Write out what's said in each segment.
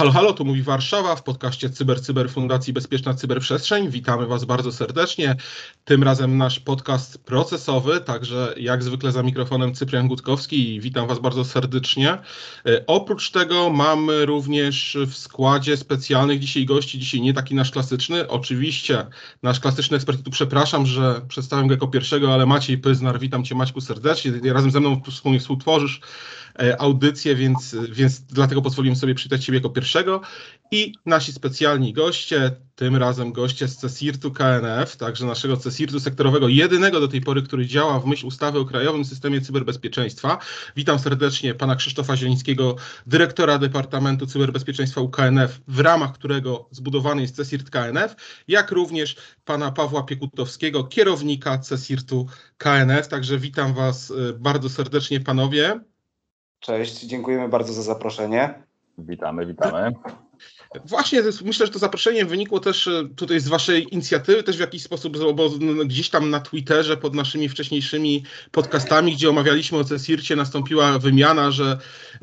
Halo, halo, tu mówi Warszawa w podcaście Cyber Cyber Fundacji Bezpieczna Cyberprzestrzeń. Witamy Was bardzo serdecznie. Tym razem nasz podcast procesowy, także jak zwykle za mikrofonem Cyprian Gutkowski i witam Was bardzo serdecznie. E, oprócz tego mamy również w składzie specjalnych dzisiaj gości, dzisiaj nie taki nasz klasyczny. Oczywiście nasz klasyczny ekspert, tu przepraszam, że przedstawiam go jako pierwszego, ale Maciej Pyznar, witam Cię Maćku serdecznie. Razem ze mną współtworzysz audycję, więc, więc dlatego pozwoliłem sobie przywitać Ciebie jako pierwszego. I nasi specjalni goście, tym razem goście z CESIRT-u KNF, także naszego CESIRT-u sektorowego, jedynego do tej pory, który działa w myśl ustawy o Krajowym Systemie Cyberbezpieczeństwa. Witam serdecznie pana Krzysztofa Zielińskiego, dyrektora Departamentu Cyberbezpieczeństwa UKNF, w ramach którego zbudowany jest CESIRT KNF, jak również pana Pawła Piekutowskiego, kierownika CESIRT-u KNF. Także witam was e, bardzo serdecznie panowie. Cześć, dziękujemy bardzo za zaproszenie. Witamy, witamy. Właśnie, myślę, że to zaproszenie wynikło też e, tutaj z Waszej inicjatywy, też w jakiś sposób, bo gdzieś tam na Twitterze pod naszymi wcześniejszymi podcastami, gdzie omawialiśmy o CESIRcie, nastąpiła wymiana, że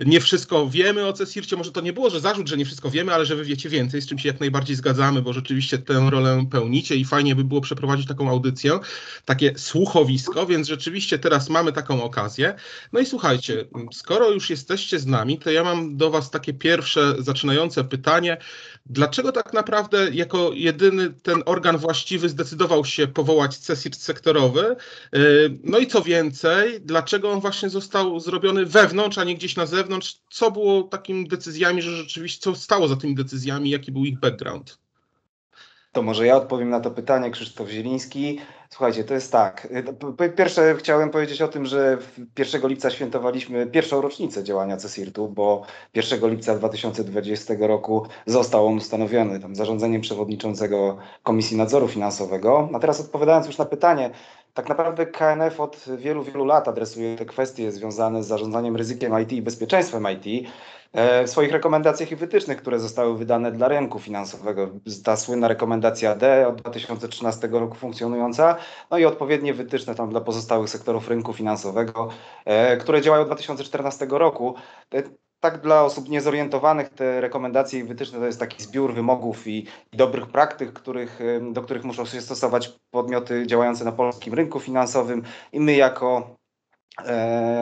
nie wszystko wiemy o CESIRcie. Może to nie było, że zarzut, że nie wszystko wiemy, ale że Wy wiecie więcej, z czym się jak najbardziej zgadzamy, bo rzeczywiście tę rolę pełnicie i fajnie by było przeprowadzić taką audycję, takie słuchowisko, więc rzeczywiście teraz mamy taką okazję. No i słuchajcie, skoro już jesteście z nami, to ja mam do Was takie pierwsze, zaczynające pytanie. Dlaczego tak naprawdę jako jedyny ten organ właściwy zdecydował się powołać CESIRT sektorowy? Y, no i co więcej, dlaczego on właśnie został zrobiony wewnątrz, a nie gdzieś na zewnątrz? Co było takimi decyzjami, że rzeczywiście, co stało za tymi decyzjami, jaki był ich background? To może ja odpowiem na to pytanie, Krzysztof Zieliński. Słuchajcie, to jest tak. Pierwsze chciałem powiedzieć o tym, że 1 lipca świętowaliśmy pierwszą rocznicę działania CESIRT-u, bo 1 lipca 2020 roku został on ustanowiony tam zarządzeniem przewodniczącego Komisji Nadzoru Finansowego. A teraz odpowiadając już na pytanie, tak naprawdę KNF od wielu, wielu lat adresuje te kwestie związane z zarządzaniem ryzykiem IT i bezpieczeństwem IT. E, w swoich rekomendacjach i wytycznych, które zostały wydane dla rynku finansowego. Ta słynna rekomendacja D od 2013 roku funkcjonująca, no i odpowiednie wytyczne tam dla pozostałych sektorów rynku finansowego, e, które działają od 2014 roku. E, tak dla osób niezorientowanych te rekomendacje i wytyczne to jest taki zbiór wymogów i, i, dobrych praktyk, których, do których muszą się stosować podmioty działające na polskim rynku finansowym i my jako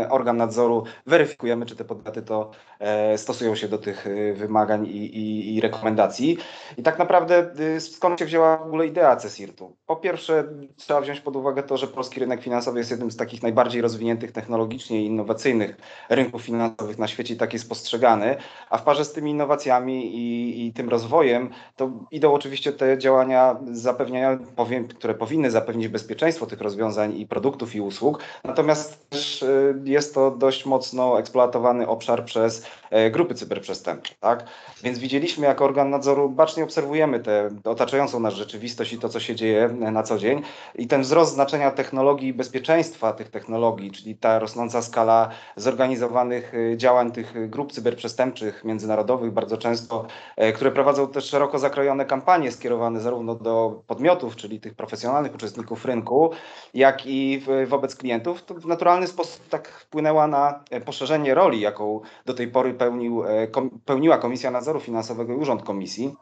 organ nadzoru weryfikujemy, czy te podmioty to e, stosują się do tych e, wymagań i, i, i, rekomendacji. I tak naprawdę skąd się wzięła w ogóle idea CESIRT-u? Po pierwsze trzeba wziąć pod uwagę to, że polski rynek finansowy jest jednym z takich najbardziej rozwiniętych technologicznie i innowacyjnych rynków finansowych na świecie i tak jest postrzegany, a w parze z tymi innowacjami i, i tym rozwojem to idą oczywiście te działania zapewniania, które powinny zapewnić bezpieczeństwo tych rozwiązań i produktów i usług, natomiast też też y, jest to dość mocno eksploatowany obszar przez e, grupy cyberprzestępcze. Tak? Więc widzieliśmy jako organ nadzoru, bacznie obserwujemy tę otaczającą nas rzeczywistość i to, co się dzieje e, na co dzień. I ten wzrost znaczenia technologii i bezpieczeństwa tych technologii, czyli ta rosnąca skala zorganizowanych e, działań tych grup cyberprzestępczych międzynarodowych, bardzo często, które prowadzą też szeroko zakrojone kampanie skierowane zarówno do podmiotów, czyli tych profesjonalnych uczestników rynku, jak i wobec klientów, to w naturalny sposób sposób tak wpłynęła na e, poszerzenie roli, jaką do tej pory pełnił, e, pełniła Komisja Nadzoru Finansowego i Urząd Komisji.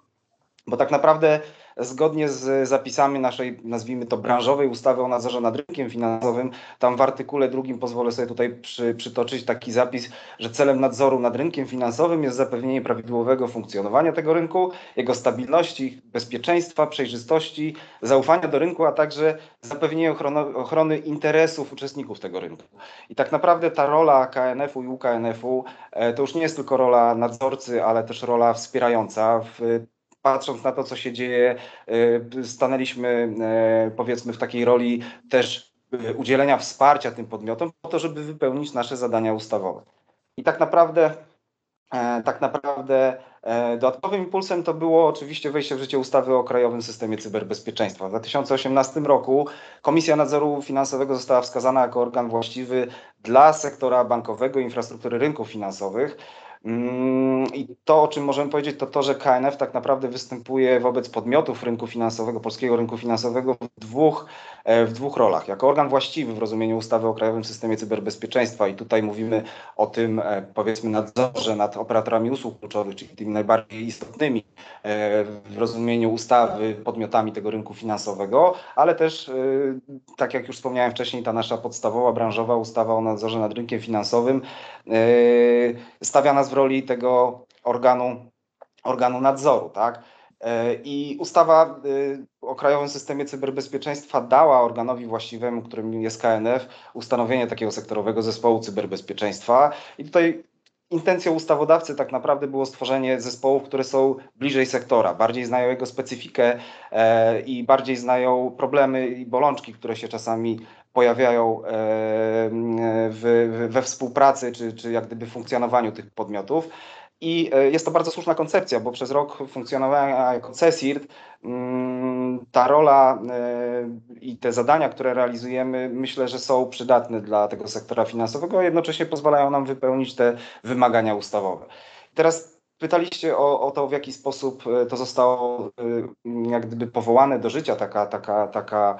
Bo tak naprawdę zgodnie z zapisami naszej, nazwijmy to, branżowej ustawy o nadzorze nad rynkiem finansowym, tam w artykule drugim pozwolę sobie tutaj przy, przytoczyć taki zapis, że celem nadzoru nad rynkiem finansowym jest zapewnienie prawidłowego funkcjonowania tego rynku, jego stabilności, bezpieczeństwa, przejrzystości, zaufania do rynku, a także zapewnienie ochrony, ochrony interesów uczestników tego rynku. I tak naprawdę ta rola KNF-u i UKNF-u e, to już nie jest tylko rola nadzorcy, ale też rola wspierająca. W patrząc na to, co się dzieje, y, stanęliśmy y, powiedzmy w takiej roli też y, udzielenia wsparcia tym podmiotom po to, żeby wypełnić nasze zadania ustawowe. I tak naprawdę, e, tak naprawdę e, dodatkowym impulsem to było oczywiście wejście w życie ustawy o Krajowym Systemie Cyberbezpieczeństwa. W 2018 roku Komisja Nadzoru Finansowego została wskazana jako organ właściwy dla sektora bankowego i infrastruktury rynków finansowych. Mm, I to, o czym możemy powiedzieć, to to, że KNF tak naprawdę występuje wobec podmiotów rynku finansowego, polskiego rynku finansowego w dwóch, e, w dwóch rolach. Jako organ właściwy w rozumieniu ustawy o Krajowym Systemie Cyberbezpieczeństwa i tutaj mówimy o tym, e, powiedzmy, nadzorze nad operatorami usług kluczowych, czyli tymi najbardziej istotnymi e, w rozumieniu ustawy podmiotami tego rynku finansowego, ale też, tak jak już wspomniałem wcześniej, ta nasza podstawowa branżowa ustawa o nadzorze nad rynkiem finansowym stawia nas w roli tego organu, organu nadzoru, tak? E, I ustawa y, o Krajowym Systemie Cyberbezpieczeństwa dała organowi właściwemu, którym jest KNF, ustanowienie takiego sektorowego zespołu cyberbezpieczeństwa. I tutaj intencją ustawodawcy tak naprawdę było stworzenie zespołów, które są bliżej sektora, bardziej znają jego specyfikę e, i bardziej znają problemy i bolączki, które się czasami pojawiają e, w, we współpracy czy, czy jak gdyby funkcjonowaniu tych podmiotów. I e, jest to bardzo słuszna koncepcja, bo przez rok funkcjonowania jako CESIRT mm, ta rola e, i te zadania, które realizujemy, myślę, że są przydatne dla tego sektora finansowego, a jednocześnie pozwalają nam wypełnić te wymagania ustawowe. Teraz pytaliście o, o to, w jaki sposób to zostało jak gdyby powołane do życia, taka, taka, taka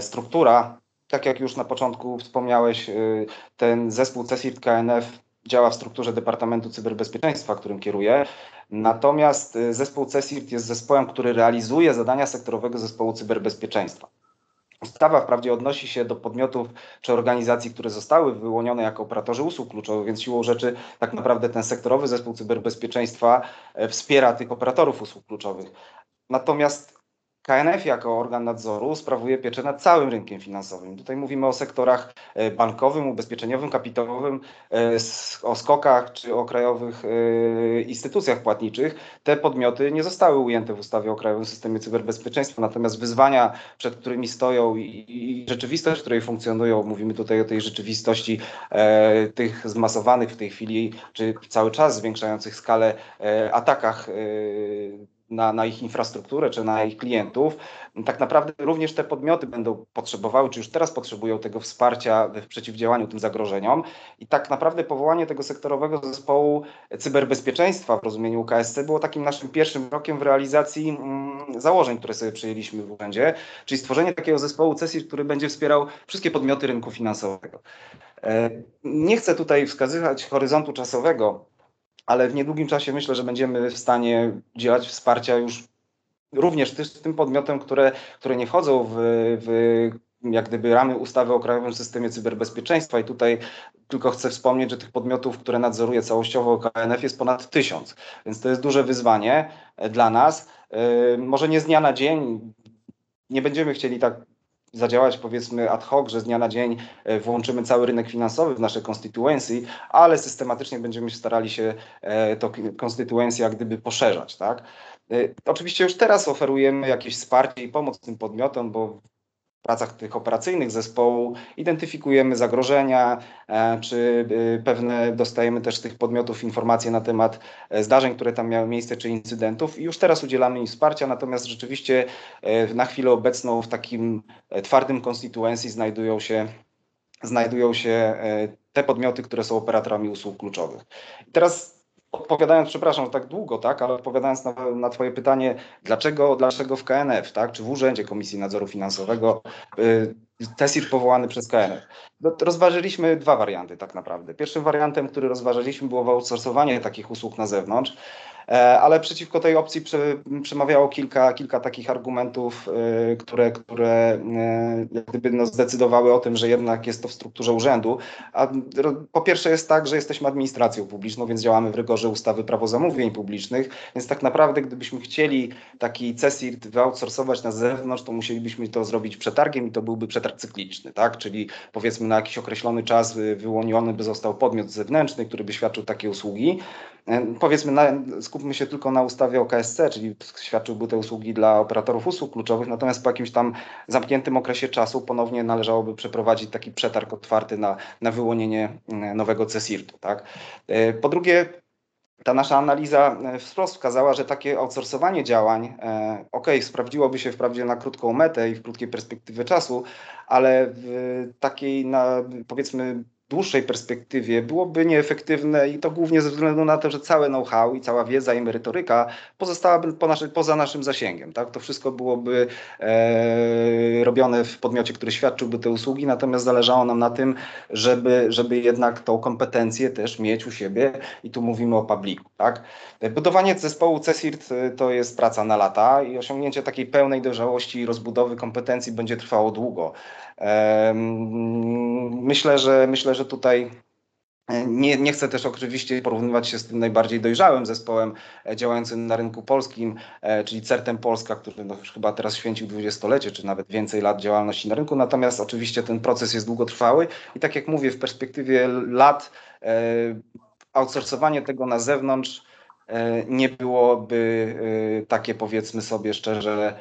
struktura tak jak już na początku wspomniałeś, y, ten zespół CESIRT KNF działa w strukturze Departamentu Cyberbezpieczeństwa, którym kieruję. Natomiast y, zespół CESIRT jest zespołem, który realizuje zadania sektorowego zespołu cyberbezpieczeństwa. Ustawa wprawdzie odnosi się do podmiotów czy organizacji, które zostały wyłonione jako operatorzy usług kluczowych, więc siłą rzeczy tak naprawdę ten sektorowy zespół cyberbezpieczeństwa e, wspiera tych operatorów usług kluczowych. Natomiast KNF jako organ nadzoru sprawuje pieczę nad całym rynkiem finansowym. Tutaj mówimy o sektorach e, bankowym, ubezpieczeniowym, kapitałowym, e, o skokach czy o krajowych e, instytucjach płatniczych. Te podmioty nie zostały ujęte w ustawie o Krajowym Systemie Cyberbezpieczeństwa, natomiast wyzwania, przed którymi stoją i, rzeczywistość, w której funkcjonują, mówimy tutaj o tej rzeczywistości tych zmasowanych w tej chwili, czy cały czas zwiększających skalę atakach na, na ich infrastrukturę czy na ich klientów, tak naprawdę również te podmioty będą potrzebowały, czy już teraz potrzebują tego wsparcia w przeciwdziałaniu tym zagrożeniom. I tak naprawdę powołanie tego sektorowego zespołu cyberbezpieczeństwa w rozumieniu KSC było takim naszym pierwszym krokiem w realizacji mm, założeń, które sobie przyjęliśmy w urzędzie, czyli stworzenie takiego zespołu CESIR, który będzie wspierał wszystkie podmioty rynku finansowego. E, nie chcę tutaj wskazywać horyzontu czasowego, ale w niedługim czasie myślę, że będziemy w stanie udzielać wsparcia już również tym podmiotom, które, które nie wchodzą w, w jak gdyby ramy ustawy o Krajowym Systemie Cyberbezpieczeństwa i tutaj tylko chcę wspomnieć, że tych podmiotów, które nadzoruje całościowo KNF jest ponad tysiąc, więc to jest duże wyzwanie e, dla nas. E, może nie z dnia na dzień, nie będziemy chcieli tak zadziałać powiedzmy ad hoc, że z dnia na dzień e, włączymy cały rynek finansowy w nasze constituency, ale systematycznie będziemy starali się e, to constituency jak gdyby poszerzać. Tak? E, oczywiście już teraz oferujemy jakieś wsparcie i pomoc tym podmiotom, bo pracach tych operacyjnych zespołu identyfikujemy zagrożenia, e, czy e, pewne dostajemy też z tych podmiotów informacje na temat e, zdarzeń, które tam miały miejsce, czy incydentów i już teraz udzielamy im wsparcia, natomiast rzeczywiście na chwilę obecną w takim twardym konstytuencji znajdują się, znajdują się te podmioty, które są operatorami usług kluczowych. Teraz odpowiadając, przepraszam, że tak długo, tak, ale odpowiadając na, na Twoje pytanie, dlaczego, dlaczego w KNF, tak, czy w Urzędzie Komisji Nadzoru Finansowego y, TESIR powołany przez KNF. No, rozważyliśmy dwa warianty tak naprawdę. Pierwszym wariantem, który rozważyliśmy było outsourcowanie takich usług na zewnątrz, E, ale przeciwko tej opcji przemawiało kilka, kilka takich argumentów, e, które, które e, gdyby no zdecydowały o tym, że jednak jest to w strukturze urzędu. A po pierwsze jest tak, że jesteśmy administracją publiczną, więc działamy w rygorze ustawy prawo zamówień publicznych, więc tak naprawdę gdybyśmy chcieli taki CESIRT wyoutsourcować na zewnątrz, to musielibyśmy to zrobić przetargiem i to byłby przetarg cykliczny, tak? czyli powiedzmy na jakiś określony czas wyłoniony by został podmiot zewnętrzny, który by świadczył takie usługi. Powiedzmy, na, skupmy się tylko na ustawie o KSC, czyli świadczyłby te usługi dla operatorów usług kluczowych, natomiast po jakimś tam zamkniętym okresie czasu ponownie należałoby przeprowadzić taki przetarg otwarty na, na wyłonienie mm, nowego CESIRT-u. Tak? E, po drugie, ta nasza analiza e, wprost wskazała, że takie outsourcowanie działań, e, ok, sprawdziłoby się wprawdzie na krótką metę i w krótkiej perspektywie czasu, ale w takiej, na, powiedzmy, dłuższej perspektywie byłoby nieefektywne i to głównie ze względu na to, że całe know-how i cała wiedza i merytoryka pozostałaby po naszy, poza naszym zasięgiem. Tak? To wszystko byłoby e, robione w podmiocie, który świadczyłby te usługi, natomiast zależało nam na tym, żeby, żeby jednak tą kompetencję też mieć u siebie i tu mówimy o publiku. Tak? Budowanie zespołu CESIRT e, to jest praca na lata i osiągnięcie takiej pełnej dojrzałości i rozbudowy kompetencji będzie trwało długo. Myślę, że myślę, że tutaj e, nie, nie, chcę też oczywiście porównywać się z tym najbardziej dojrzałym zespołem e, działającym na rynku polskim, e, czyli CERTem Polska, który no już chyba teraz święcił dwudziestolecie, czy nawet więcej lat działalności na rynku. Natomiast oczywiście ten proces jest długotrwały i tak jak mówię, w perspektywie lat outsourcowanie tego na zewnątrz nie byłoby takie powiedzmy sobie szczerze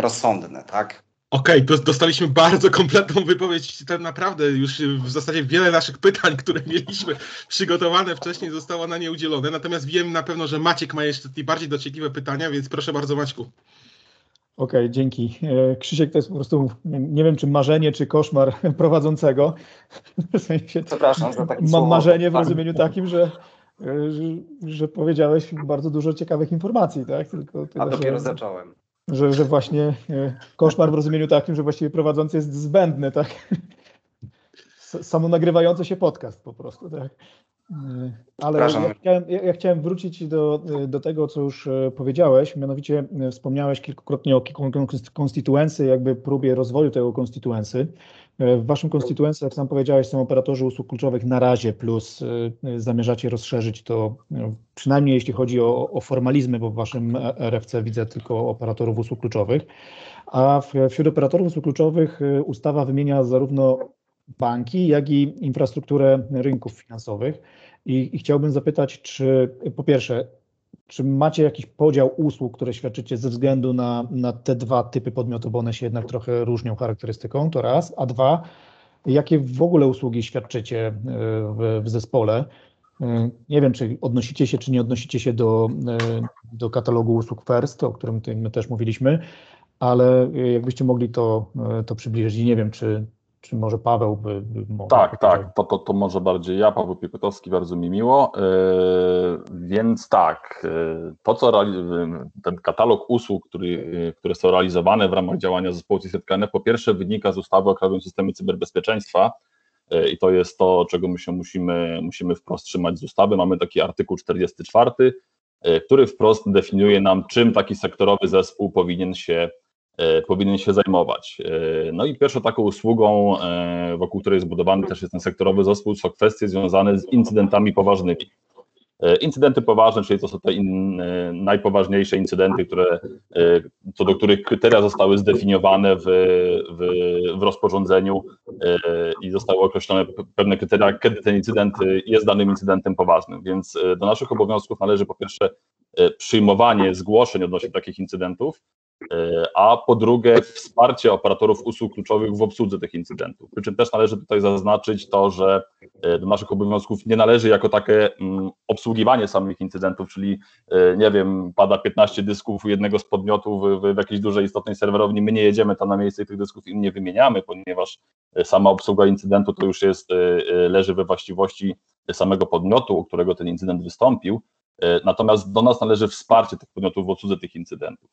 rozsądne, tak? Okej, okay, dostaliśmy bardzo kompletną wypowiedź. Tak naprawdę już w zasadzie wiele naszych pytań, które mieliśmy przygotowane wcześniej, zostało na nie udzielone. Natomiast wiem na pewno, że Maciek ma jeszcze bardziej dociekliwe pytania, więc proszę bardzo, Maćku. Okej, okay, dzięki. E, Krzysiek to jest po prostu, nie wiem czy marzenie, czy koszmar prowadzącego. W sensie, Przepraszam za takie Mam marzenie w rozumieniu takim, że, e, że, że, powiedziałeś bardzo dużo ciekawych informacji, tak? Tylko tyle, A dopiero że... zacząłem że, że właśnie e, koszmar w rozumieniu takim, że właściwie prowadzący jest zbędny, tak? Samo nagrywający się podcast po prostu, tak? E, ale ja chciałem, ja chciałem, wrócić do, do tego, co już e, powiedziałeś, mianowicie wspomniałeś kilkukrotnie o konstytuencji, jakby próbie rozwoju tego konstytuency. W waszym konstytuencji, jak sam powiedziałeś, są operatorzy usług kluczowych na razie, plus zamierzacie rozszerzyć to, przynajmniej jeśli chodzi o, o formalizmy, bo w waszym RFC widzę tylko operatorów usług kluczowych. A wśród operatorów usług kluczowych ustawa wymienia zarówno banki, jak i infrastrukturę rynków finansowych. I, I, chciałbym zapytać, czy po pierwsze, czy macie jakiś podział usług, które świadczycie ze względu na, na te dwa typy podmiotów, bo one się jednak trochę różnią charakterystyką, to raz, a dwa, jakie w ogóle usługi świadczycie e, w, w zespole? E, nie wiem, czy odnosicie się, czy nie odnosicie się do, e, do katalogu usług First, o którym my też mówiliśmy, ale jakbyście mogli to, to przybliżyć. Nie wiem, czy, czy może Paweł by, by? Tak, tak, to, to, to może bardziej ja, Paweł Piekotowski, bardzo mi miło. Yy, więc tak, yy, to co ten katalog usług, który, yy, które są realizowane w ramach działania zespołu CISRKN, po pierwsze wynika z ustawy o Krajowym Systemie Cyberbezpieczeństwa i to jest to, czego my się musimy, musimy wprost trzymać z ustawy. Mamy taki artykuł 44, który wprost definiuje nam, czym taki sektorowy zespół powinien się E, powinien się zajmować. E, no i pierwszą taką usługą, e, wokół której zbudowany też jest ten sektorowy zespół, są kwestie związane z incydentami poważnymi. Incydenty poważne, czyli to są te in, najpoważniejsze incydenty, które, co do których kryteria zostały zdefiniowane w, w, w rozporządzeniu i zostały określone pewne kryteria, kiedy ten incydent jest danym incydentem poważnym. Więc do naszych obowiązków należy po pierwsze przyjmowanie zgłoszeń odnośnie takich incydentów, E, a po drugie wsparcie operatorów usług kluczowych w obsłudze tych incydentów. Przy czym też należy tutaj zaznaczyć to, że e, do naszych obowiązków nie należy jako takie mm, obsługiwanie samych incydentów, czyli e, nie wiem, pada 15 dysków u jednego z podmiotów w, w jakiejś dużej istotnej serwerowni, my nie jedziemy tam na miejsce i tych dysków im nie wymieniamy, ponieważ sama obsługa incydentu to już jest, leży we właściwości samego podmiotu, u którego ten incydent wystąpił. Natomiast do nas należy wsparcie tych podmiotów w obsłudze tych incydentów.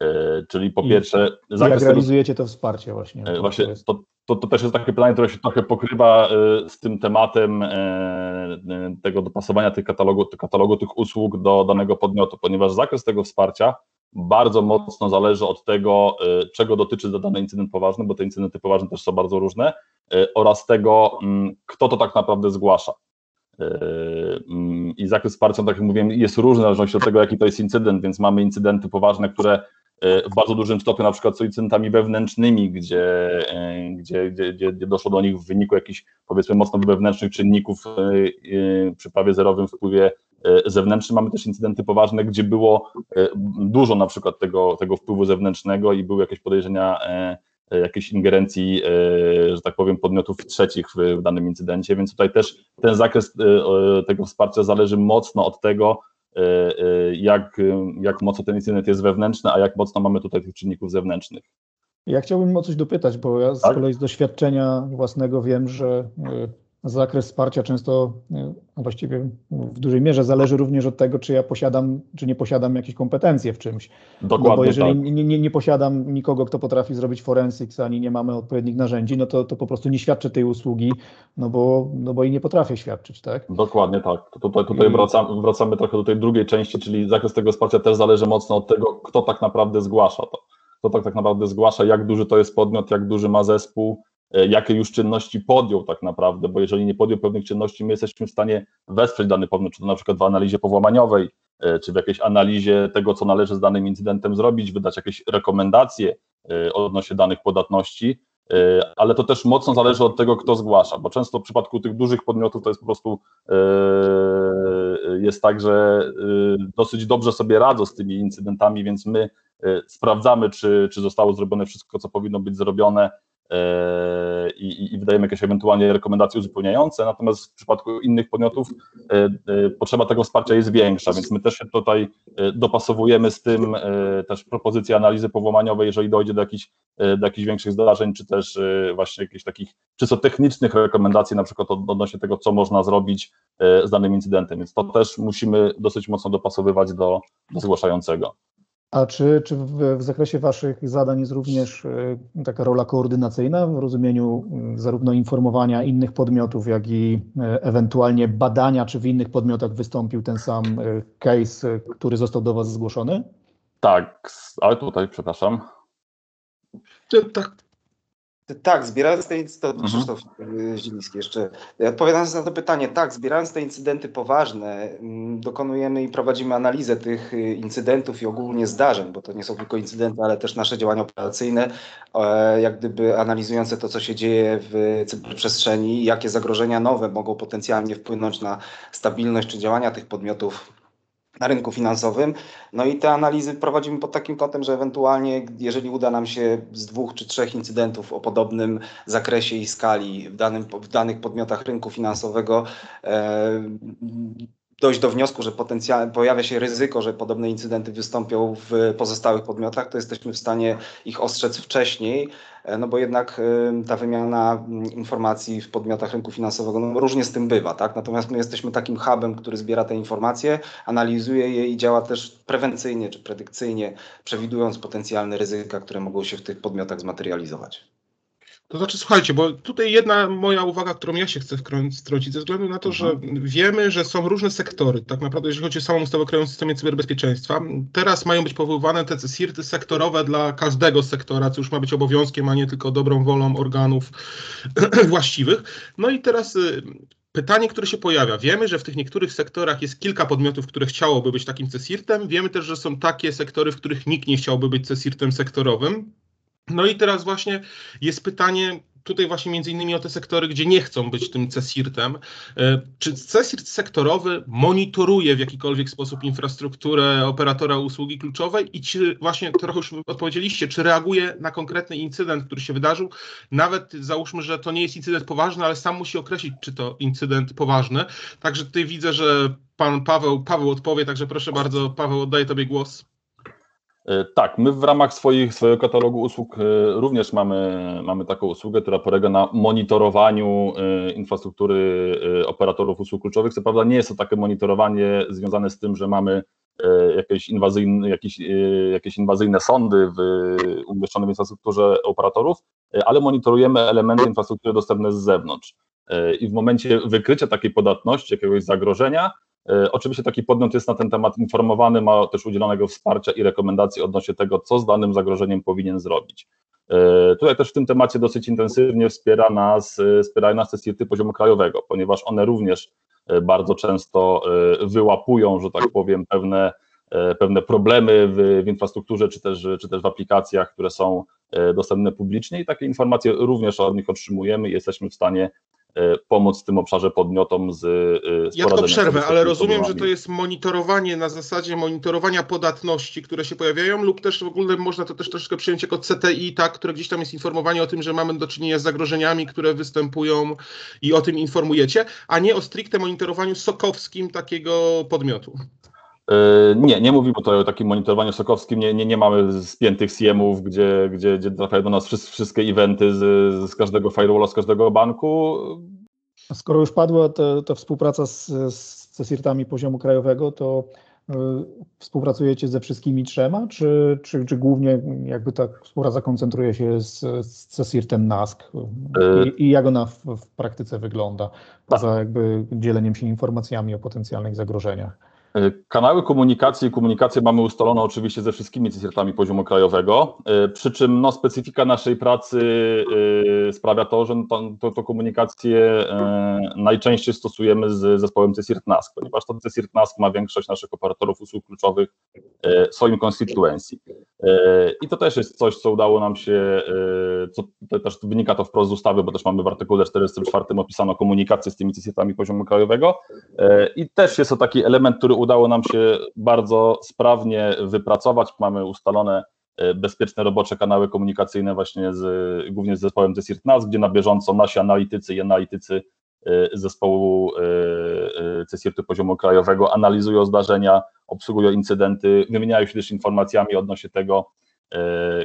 E, czyli po pierwsze. Jak realizujecie to wsparcie właśnie? E, właśnie to, to, to, też jest takie pytanie, które się trochę pokrywa e, z tym tematem tego dopasowania tych katalogu, tych katalogu tych usług do danego podmiotu, ponieważ zakres tego wsparcia bardzo mocno zależy od tego, czego dotyczy dany incydent poważny, bo te incydenty poważne też są bardzo różne, oraz tego, mm, kto to tak naprawdę zgłasza. Mm, I zakres wsparcia, tak jak mówiłem, jest różny w zależności od tego, jaki to jest incydent, więc mamy incydenty poważne, które w bardzo dużym stopniu na przykład incydentami wewnętrznymi, gdzie, e, gdzie, gdzie, gdzie doszło do nich w wyniku jakichś powiedzmy mocno wewnętrznych czynników e, przy prawie zerowym wpływie zewnętrznym. Mamy też incydenty poważne, gdzie było dużo na przykład tego, tego wpływu zewnętrznego i były jakieś podejrzenia jakiejś ingerencji, że tak powiem, podmiotów trzecich w, danym incydencie, więc tutaj też ten zakres tego wsparcia zależy mocno od tego, E, e, jak, jak mocno ten incydent jest wewnętrzny, a jak mocno mamy tutaj tych czynników zewnętrznych. Ja chciałbym o coś dopytać, bo ja z tak? kolei z doświadczenia własnego wiem, że e, zakres wsparcia często, no właściwie w dużej mierze zależy również od tego, czy ja posiadam, czy nie posiadam jakieś kompetencje w czymś. Dokładnie no bo jeżeli tak. nie, nie, nie, posiadam nikogo, kto potrafi zrobić forensics, ani nie mamy odpowiednich narzędzi, no to, to po prostu nie świadczę tej usługi, no bo, no bo i nie potrafię świadczyć, tak? Dokładnie tak. Tutaj, tutaj wracamy, wracamy trochę do tej drugiej części, czyli zakres tego wsparcia też zależy mocno od tego, kto tak naprawdę zgłasza to. Kto tak, tak naprawdę zgłasza, jak duży to jest podmiot, jak duży ma zespół, E, jakie już czynności podjął tak naprawdę, bo jeżeli nie podjął pewnych czynności, my jesteśmy w stanie wesprzeć dany podmiot, czy to na przykład w analizie powłamaniowej, e, czy w jakiejś analizie tego, co należy z danym incydentem zrobić, wydać jakieś rekomendacje e, odnośnie danych podatności, ale to też mocno zależy od tego, kto zgłasza, bo często w przypadku tych dużych podmiotów to jest po prostu jest tak, że dosyć dobrze sobie radzą z tymi incydentami, więc my sprawdzamy, czy, czy zostało zrobione wszystko, co powinno być zrobione, E, i, i wydajemy jakieś ewentualnie rekomendacje uzupełniające, natomiast w przypadku innych podmiotów e, e, potrzeba tego wsparcia jest większa, więc my też się tutaj dopasowujemy z tym też propozycje analizy powłamaniowej, jeżeli dojdzie do jakichś, do jakichś większych zdarzeń, czy też właśnie jakichś takich czysto technicznych rekomendacji, na przykład odnośnie tego, co można zrobić z danym incydentem, więc to też musimy dosyć mocno dopasowywać do, do zgłaszającego. A czy, czy w, w, zakresie Waszych zadań jest również e, taka rola koordynacyjna w rozumieniu zarówno informowania innych podmiotów, jak i e, ewentualnie badania, czy w innych podmiotach wystąpił ten sam e, case, który został do Was zgłoszony? Tak, ale tutaj, przepraszam. Tak, tak, zbierając te incydenty, mhm. Krzysztof y, Ziliński jeszcze, odpowiadając na to pytanie, tak, zbierając te incydenty poważne, mm, dokonujemy i prowadzimy analizę tych y, incydentów i ogólnie zdarzeń, bo to nie są tylko incydenty, ale też nasze działania operacyjne, e, jak gdyby analizujące to, co się dzieje w cyberprzestrzeni, jakie zagrożenia nowe mogą potencjalnie wpłynąć na stabilność czy działania tych podmiotów na rynku finansowym. No i te analizy prowadzimy pod takim kątem, że ewentualnie, jeżeli uda nam się z dwóch czy trzech incydentów o podobnym zakresie i skali w, danym, w danych podmiotach rynku finansowego e, dojść do wniosku, że potencjalnie pojawia się ryzyko, że podobne incydenty wystąpią w pozostałych podmiotach, to jesteśmy w stanie ich ostrzec wcześniej, e, no bo jednak e, ta wymiana mm, informacji w podmiotach rynku finansowego no różnie z tym bywa, tak? Natomiast my jesteśmy takim hubem, który zbiera te informacje, analizuje je i działa też prewencyjnie czy predykcyjnie, przewidując potencjalne ryzyka, które mogą się w tych podmiotach zmaterializować. To znaczy, słuchajcie, bo tutaj jedna moja uwaga, którą ja się chcę wtrącić, ze względu na to, że mhm. wiemy, że są różne sektory, tak naprawdę, jeżeli chodzi o samą ustawę krajową systemie cyberbezpieczeństwa. Teraz mają być powoływane te CSIRT-y sektorowe dla każdego sektora, co już ma być obowiązkiem, a nie tylko dobrą wolą organów właściwych. No i teraz y, pytanie, które się pojawia. Wiemy, że w tych niektórych sektorach jest kilka podmiotów, które chciałoby być takim CSIRT-em. Wiemy też, że są takie sektory, w których nikt nie chciałby być CSIRT-em sektorowym. No i teraz właśnie jest pytanie, tutaj właśnie między innymi o te sektory, gdzie nie chcą być tym CESIRT-em. E, czy CESIRT sektorowy monitoruje w jakikolwiek sposób infrastrukturę operatora usługi kluczowej i czy właśnie trochę już odpowiedzieliście, czy reaguje na konkretny incydent, który się wydarzył? Nawet załóżmy, że to nie jest incydent poważny, ale sam musi określić, czy to incydent poważny. Także tutaj widzę, że pan Paweł, Paweł odpowie, także proszę bardzo, Paweł, oddaję tobie głos. E, tak, my w ramach swoich, swojego katalogu usług e, również mamy, mamy taką usługę, która polega na monitorowaniu e, infrastruktury operatorów usług kluczowych. Co prawda nie jest to takie monitorowanie związane z tym, że mamy jakieś inwazyjne, jakieś, jakieś inwazyjne sądy w, umieszczone w infrastrukturze operatorów, ale monitorujemy elementy infrastruktury dostępne z zewnątrz. I w momencie wykrycia takiej podatności, jakiegoś zagrożenia, oczywiście taki podmiot jest na ten temat informowany, ma też udzielonego wsparcia i rekomendacji odnośnie tego, co z danym zagrożeniem powinien zrobić. E, tutaj też w tym temacie dosyć intensywnie wspiera nas, e, wspierają nas te poziomu krajowego, ponieważ one również bardzo często wyłapują, że tak powiem, pewne, pewne problemy w, w infrastrukturze czy też, czy też w aplikacjach, które są dostępne publicznie i takie informacje również od nich otrzymujemy i jesteśmy w stanie E, pomóc w tym obszarze podmiotom z, e, z Ja to przerwę, ale rozumiem, że to jest monitorowanie na zasadzie monitorowania podatności, które się pojawiają lub też w ogóle można to też troszkę przyjąć jako CTI, tak, które gdzieś tam jest informowanie o tym, że mamy do czynienia z zagrożeniami, które występują i o tym informujecie, a nie o stricte monitorowaniu sokowskim takiego podmiotu. E, nie, nie mówimy tutaj o takim monitorowaniu sokowskim, nie, nie, nie mamy spiętych CM-ów, gdzie, gdzie, gdzie trafiają do nas wszystkie eventy z, z każdego firewalla, z każdego banku. Skoro już padła ta, współpraca z, z CESIRT-ami poziomu krajowego, to y, współpracujecie ze wszystkimi trzema, czy, czy, czy głównie jakby ta współpraca koncentruje się z, z CESIRT-em NASK I, i jak ona w, w praktyce wygląda, poza jakby dzieleniem się informacjami o potencjalnych zagrożeniach? E, kanały komunikacji i komunikację mamy ustalone oczywiście ze wszystkimi CSIRT-ami poziomu krajowego, e, przy czym no, specyfika naszej pracy e, sprawia to, że to, to, komunikację najczęściej stosujemy z zespołem CSIRT NASK, ponieważ to CSIRT NASK ma większość naszych operatorów usług kluczowych w swoim constituency. I to też jest coś, co udało nam się, co też wynika to wprost z ustawy, bo też mamy w artykule 44 opisano komunikację z tymi CSIRT-ami poziomu krajowego i też jest to taki element, który udało nam się bardzo sprawnie wypracować. Mamy ustalone e, bezpieczne robocze kanały komunikacyjne właśnie z, głównie z zespołem CSIRT NAS, gdzie na bieżąco nasi analitycy i analitycy e, zespołu e, CSIRT-u poziomu krajowego analizują zdarzenia, obsługują incydenty, wymieniają się też informacjami odnośnie tego,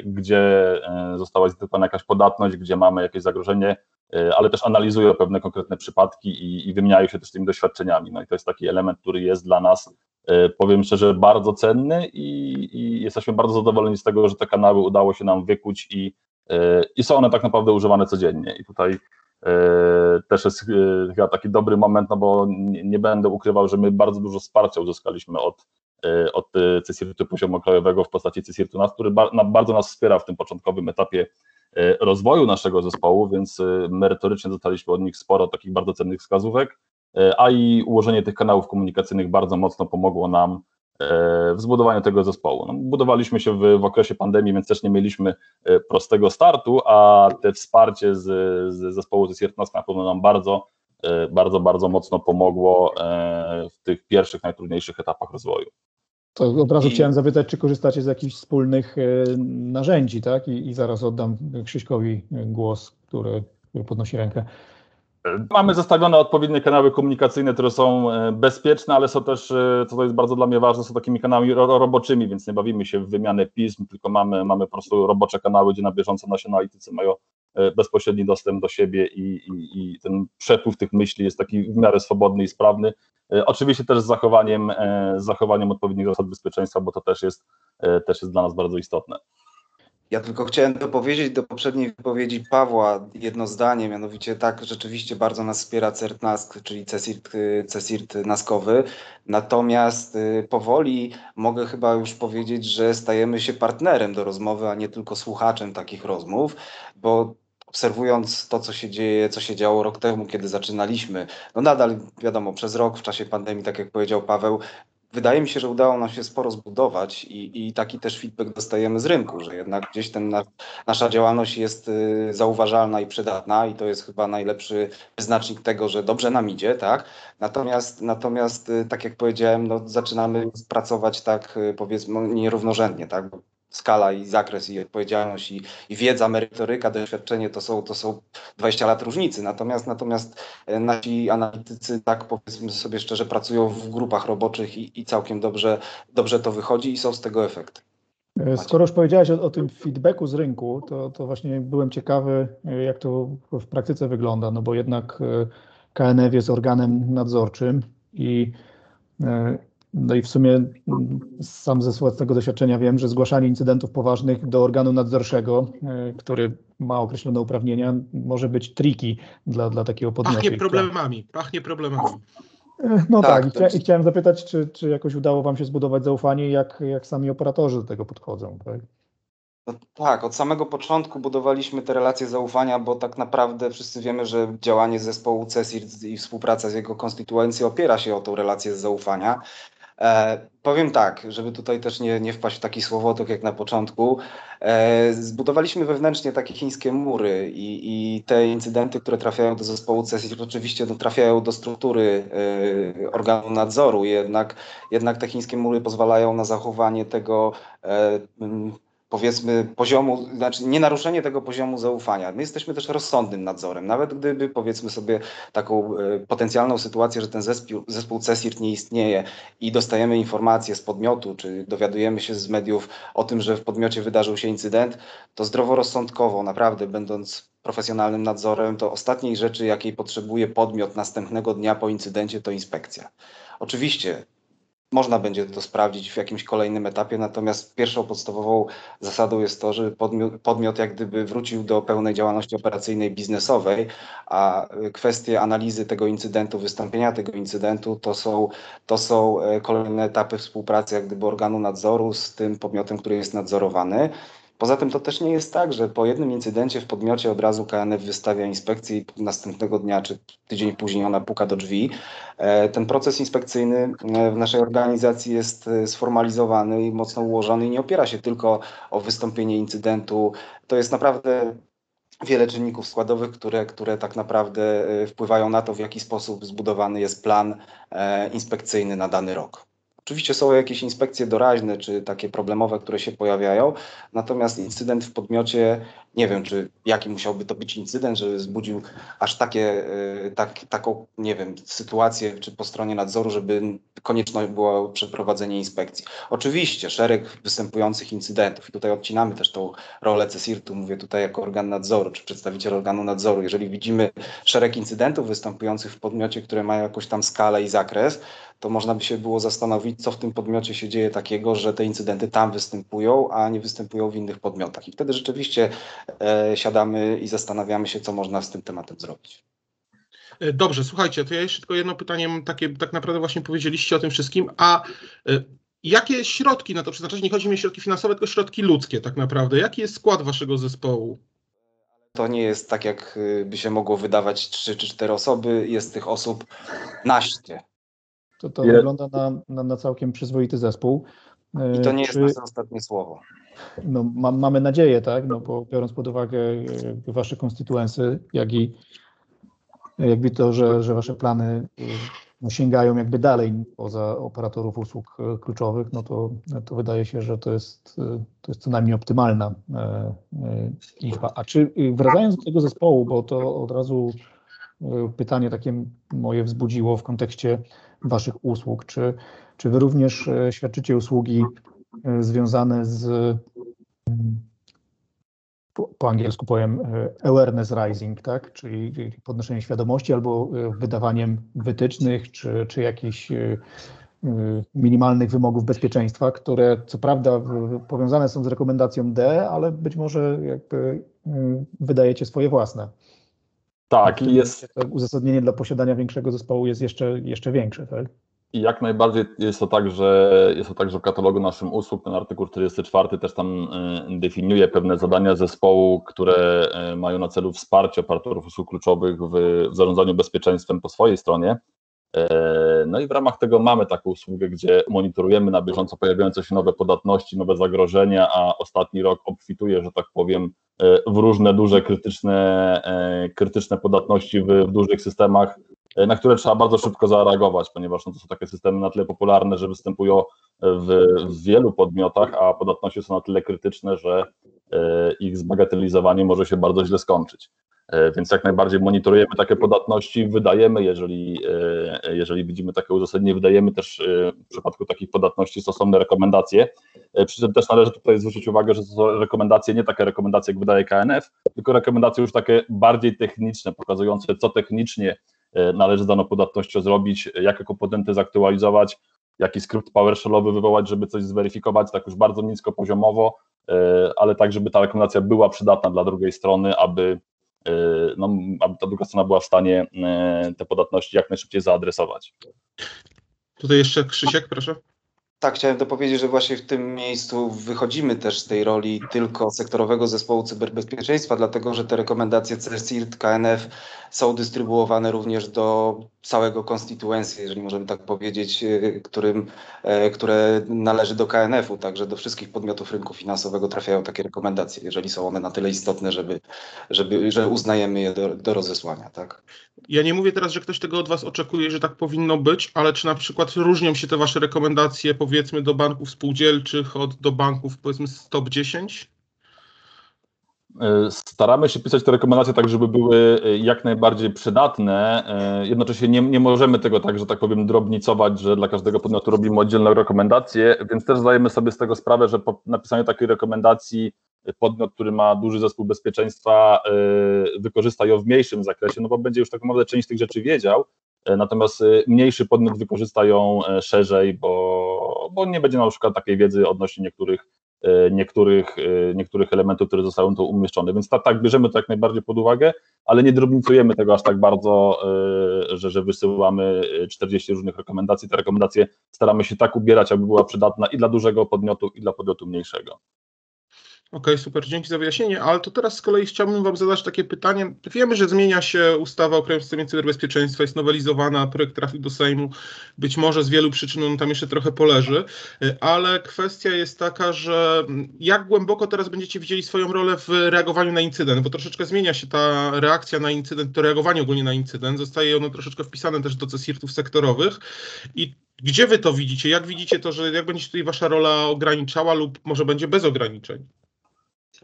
gdzie została zidentyfikowana jakaś podatność, gdzie mamy jakieś zagrożenie, E, ale też analizują pewne konkretne przypadki i, i wymieniają się też tymi doświadczeniami. No i to jest taki element, który jest dla nas, e, powiem szczerze, bardzo cenny i, i jesteśmy bardzo zadowoleni z tego, że te kanały udało się nam wykuć i, e, i są one tak naprawdę używane codziennie. I tutaj też jest chyba taki dobry moment, no bo nie, nie będę ukrywał, że my bardzo dużo wsparcia uzyskaliśmy od, od CSIRT-u poziomu krajowego w postaci CSIRT-u który bardzo nas wspiera w tym początkowym etapie rozwoju naszego zespołu, więc e, merytorycznie dostaliśmy od nich sporo takich bardzo cennych wskazówek, e, a i ułożenie tych kanałów komunikacyjnych bardzo mocno pomogło nam w zbudowaniu tego zespołu. No, budowaliśmy się w, w, okresie pandemii, więc też nie mieliśmy prostego startu, a te wsparcie z, z zespołu ze Siertnas na pewno nam bardzo, bardzo, bardzo mocno pomogło w tych pierwszych, najtrudniejszych etapach rozwoju. To od razu I... chciałem zapytać, czy korzystacie z jakichś wspólnych e, narzędzi, tak? I, i zaraz oddam Krzyśkowi głos, który, podnosi rękę. Mamy zestawione odpowiednie kanały komunikacyjne, które są e, bezpieczne, ale są też, e, co to jest bardzo dla mnie ważne, są takimi kanałami roboczymi, więc nie bawimy się w wymianę pism, tylko mamy, mamy po prostu robocze kanały, gdzie na bieżąco nasi analitycy mają bezpośredni dostęp do siebie i, i, i ten przepływ tych myśli jest taki w miarę swobodny i sprawny. E, oczywiście też z zachowaniem, e, z zachowaniem odpowiednich zasad bezpieczeństwa, bo to też jest, e, też jest dla nas bardzo istotne. Ja tylko chciałem dopowiedzieć do poprzedniej wypowiedzi Pawła jedno zdanie, mianowicie tak, rzeczywiście bardzo nas wspiera CERT-NASK, czyli CESIRT, CESIRT naskowy. Natomiast powoli mogę chyba już powiedzieć, że stajemy się partnerem do rozmowy, a nie tylko słuchaczem takich rozmów, bo obserwując to, co się dzieje, co się działo rok temu, kiedy zaczynaliśmy, no nadal wiadomo, przez rok w czasie pandemii, tak jak powiedział Paweł, wydaje mi się, że udało nam się sporo zbudować i, i taki też feedback dostajemy z rynku, że jednak gdzieś ten na, nasza działalność jest y, zauważalna i przydatna i to jest chyba najlepszy wyznacznik tego, że dobrze nam idzie, tak? Natomiast, natomiast y, tak jak powiedziałem, no, zaczynamy pracować tak y, powiedzmy nierównorzędnie, tak? Skala i zakres i odpowiedzialność i, i, wiedza, merytoryka, doświadczenie to są, to są 20 lat różnicy. Natomiast, natomiast e, nasi analitycy, tak powiedzmy sobie szczerze, pracują w grupach roboczych i, i całkiem dobrze, dobrze to wychodzi i są z tego efekty. E, skoro już powiedziałeś o, o, tym feedbacku z rynku, to, to właśnie byłem ciekawy, e, jak to w praktyce wygląda, no bo jednak KNF jest organem nadzorczym i no i w sumie mm, sam ze własnego doświadczenia wiem, że zgłaszanie incydentów poważnych do organu nadzorczego, e, który ma określone uprawnienia, może być triki dla, dla takiego podmiotu. Pachnie problemami, pachnie problemami. E, no tak, tak i, chcia, i, chciałem zapytać, czy, czy jakoś udało Wam się zbudować zaufanie, jak, jak sami operatorzy do tego podchodzą? Tak? No tak, od samego początku budowaliśmy te relacje zaufania, bo tak naprawdę wszyscy wiemy, że działanie zespołu CESIRT i współpraca z jego konstytuencją opiera się o tą relację zaufania. E, powiem tak, żeby tutaj też nie, nie wpaść w taki słowotok jak na początku. E, zbudowaliśmy wewnętrznie takie chińskie mury i, i te incydenty, które trafiają do zespołu CESIR, oczywiście no, trafiają do struktury e, organu nadzoru, jednak, jednak te chińskie mury pozwalają na zachowanie tego e, powiedzmy poziomu, znaczy nie naruszenie tego poziomu zaufania. My jesteśmy też rozsądnym nadzorem. Nawet gdyby powiedzmy sobie taką e, potencjalną sytuację, że ten zespół, zespół CESIRT nie istnieje i dostajemy informacje z podmiotu, czy dowiadujemy się z mediów o tym, że w podmiocie wydarzył się incydent, to zdroworozsądkowo, naprawdę będąc profesjonalnym nadzorem, to ostatniej rzeczy, jakiej potrzebuje podmiot następnego dnia po incydencie, to inspekcja. Oczywiście można będzie to sprawdzić w jakimś kolejnym etapie, natomiast pierwszą podstawową zasadą jest to, żeby podmiot, podmiot jak gdyby wrócił do pełnej działalności operacyjnej, biznesowej, a kwestie analizy tego incydentu, wystąpienia tego incydentu to są, to są e, kolejne etapy współpracy jak gdyby organu nadzoru z tym podmiotem, który jest nadzorowany. Poza tym to też nie jest tak, że po jednym incydencie w podmiocie od razu KNF wystawia inspekcję i następnego dnia czy tydzień później ona puka do drzwi. E, ten proces inspekcyjny e, w naszej organizacji jest e, sformalizowany i mocno ułożony i nie opiera się tylko o wystąpienie incydentu. To jest naprawdę wiele czynników składowych, które, które tak naprawdę wpływają na to, w jaki sposób zbudowany jest plan inspekcyjny na dany rok. Oczywiście są jakieś inspekcje doraźne czy takie problemowe, które się pojawiają, natomiast incydent w podmiocie, nie wiem, czy jaki musiałby to być incydent, żeby wzbudził aż takie, e, tak, taką, nie wiem, sytuację, czy po stronie nadzoru, żeby konieczność było przeprowadzenie inspekcji. Oczywiście szereg występujących incydentów i tutaj odcinamy też tą rolę CESIRT-u, mówię tutaj jako organ nadzoru, czy przedstawiciel organu nadzoru. Jeżeli widzimy szereg incydentów występujących w podmiocie, które mają jakąś tam skalę i zakres, to można by się było zastanowić, co w tym podmiocie się dzieje takiego, że te incydenty tam występują, a nie występują w innych podmiotach. I wtedy rzeczywiście e, siadamy i zastanawiamy się, co można z tym tematem zrobić. E, dobrze, słuchajcie, to ja jeszcze tylko jedno pytanie takie, tak naprawdę właśnie powiedzieliście o tym wszystkim, a e, jakie środki na to przeznaczać? Nie chodzi mi o środki finansowe, tylko środki ludzkie tak naprawdę. Jaki jest skład waszego zespołu? To nie jest tak, jak y, by się mogło wydawać trzy czy cztery osoby. Jest tych osób naście. To, to wygląda na, na, na, całkiem przyzwoity zespół. I to nie jest Czy, nasze ostatnie słowo. No, ma, mamy nadzieję, tak, no bo biorąc pod uwagę wasze konstytuensy, jak i jakby to, że, że wasze plany no, sięgają jakby dalej poza operatorów usług kluczowych, no to, to wydaje się, że to jest, to jest co najmniej optymalna e, e, liczba. A czy wracając do tego zespołu, bo to od razu e, pytanie takie moje wzbudziło w kontekście Waszych usług? Czy, czy Wy również e, świadczycie usługi e, związane z, mm, po, angielsku powiem, e, awareness rising, tak? czyli, podnoszenie świadomości albo wydawaniem wytycznych, czy, czy jakichś minimalnych wymogów bezpieczeństwa, które co prawda powiązane są z rekomendacją D, ale być może jakby wydajecie swoje własne. Tak, i jest. Uzasadnienie dla posiadania większego zespołu jest jeszcze, jeszcze większe, tak? I jak najbardziej jest to tak, że jest to tak, że w katalogu naszym usług ten artykuł 44 też tam e, definiuje pewne zadania zespołu, które e, mają na celu wsparcie operatorów usług kluczowych w, w zarządzaniu bezpieczeństwem po swojej stronie. E, no i w ramach tego mamy taką usługę, gdzie monitorujemy na bieżąco pojawiające się nowe podatności, nowe zagrożenia, a ostatni rok obfituje, że tak powiem, e, w różne duże krytyczne, e, krytyczne podatności w, w dużych systemach, na które trzeba bardzo szybko zareagować, ponieważ no, to są takie systemy na tyle popularne, że występują w, w wielu podmiotach, a podatności są na tyle krytyczne, że ich zbagatelizowanie może się bardzo źle skończyć. E, więc jak najbardziej monitorujemy takie podatności, wydajemy, jeżeli, e, jeżeli widzimy takie uzasadnienie, wydajemy też e, w przypadku takich podatności stosowne rekomendacje. Przy czym też należy tutaj zwrócić uwagę, że to są rekomendacje, nie takie rekomendacje, jak wydaje KNF, tylko rekomendacje już takie bardziej techniczne, pokazujące, co technicznie należy z daną podatnością zrobić, jakie komponenty zaktualizować, jaki skrypt PowerShellowy wywołać, żeby coś zweryfikować, tak już bardzo nisko poziomowo, ale tak, żeby ta rekomendacja była przydatna dla drugiej strony, aby no, aby ta druga strona była w stanie y, te podatności jak najszybciej zaadresować. Tutaj jeszcze Krzysiek, proszę. Tak, chciałem to powiedzieć, że właśnie w tym miejscu wychodzimy też z tej roli tylko sektorowego zespołu cyberbezpieczeństwa, dlatego że te rekomendacje CSIRT, KNF są dystrybuowane również do całego konstytuencji, jeżeli możemy tak powiedzieć, y, którym, e, które należy do KNF-u, także do wszystkich podmiotów rynku finansowego trafiają takie rekomendacje, jeżeli są one na tyle istotne, żeby, żeby, że uznajemy je do, do rozesłania. Tak? Ja nie mówię teraz, że ktoś tego od Was oczekuje, że tak powinno być, ale czy na przykład różnią się te Wasze rekomendacje powiedzmy do banków spółdzielczych od do banków powiedzmy z top 10? E, staramy się pisać te rekomendacje tak, żeby były e, jak najbardziej przydatne. E, jednocześnie nie, nie możemy tego tak, że tak powiem, drobnicować, że dla każdego podmiotu robimy oddzielne rekomendacje, więc też zdajemy sobie z tego sprawę, że po napisaniu takiej rekomendacji podmiot, który ma duży zespół bezpieczeństwa, wykorzysta ją w mniejszym zakresie, no bo będzie już tak naprawdę część tych rzeczy wiedział, natomiast mniejszy podmiot wykorzysta ją szerzej, bo, bo nie będzie na przykład takiej wiedzy odnośnie niektórych niektórych, e, niektórych elementów, które zostały tu umieszczone. Więc tak, tak, bierzemy to jak najbardziej pod uwagę, ale nie drobnicujemy tego aż tak bardzo, e, że, że wysyłamy 40 różnych rekomendacji. Te rekomendacje staramy się tak ubierać, aby była przydatna i dla dużego podmiotu, i dla podmiotu mniejszego. Okej, okay, super, dzięki za wyjaśnienie, ale to teraz z kolei chciałbym Wam zadać takie pytanie. Wiemy, że zmienia się ustawa o Krajowym Systemie Cyberbezpieczeństwa, jest nowelizowana, projekt trafił do Sejmu, być może z wielu przyczyn on tam jeszcze trochę poleży, ale kwestia jest taka, że jak głęboko teraz będziecie widzieli swoją rolę w reagowaniu na incydent, bo troszeczkę zmienia się ta reakcja na incydent, to reagowanie ogólnie na incydent, zostaje ono troszeczkę wpisane też do CSIRT-ów sektorowych i gdzie Wy to widzicie? Jak widzicie to, że jak będzie tutaj Wasza rola ograniczała lub może będzie bez ograniczeń?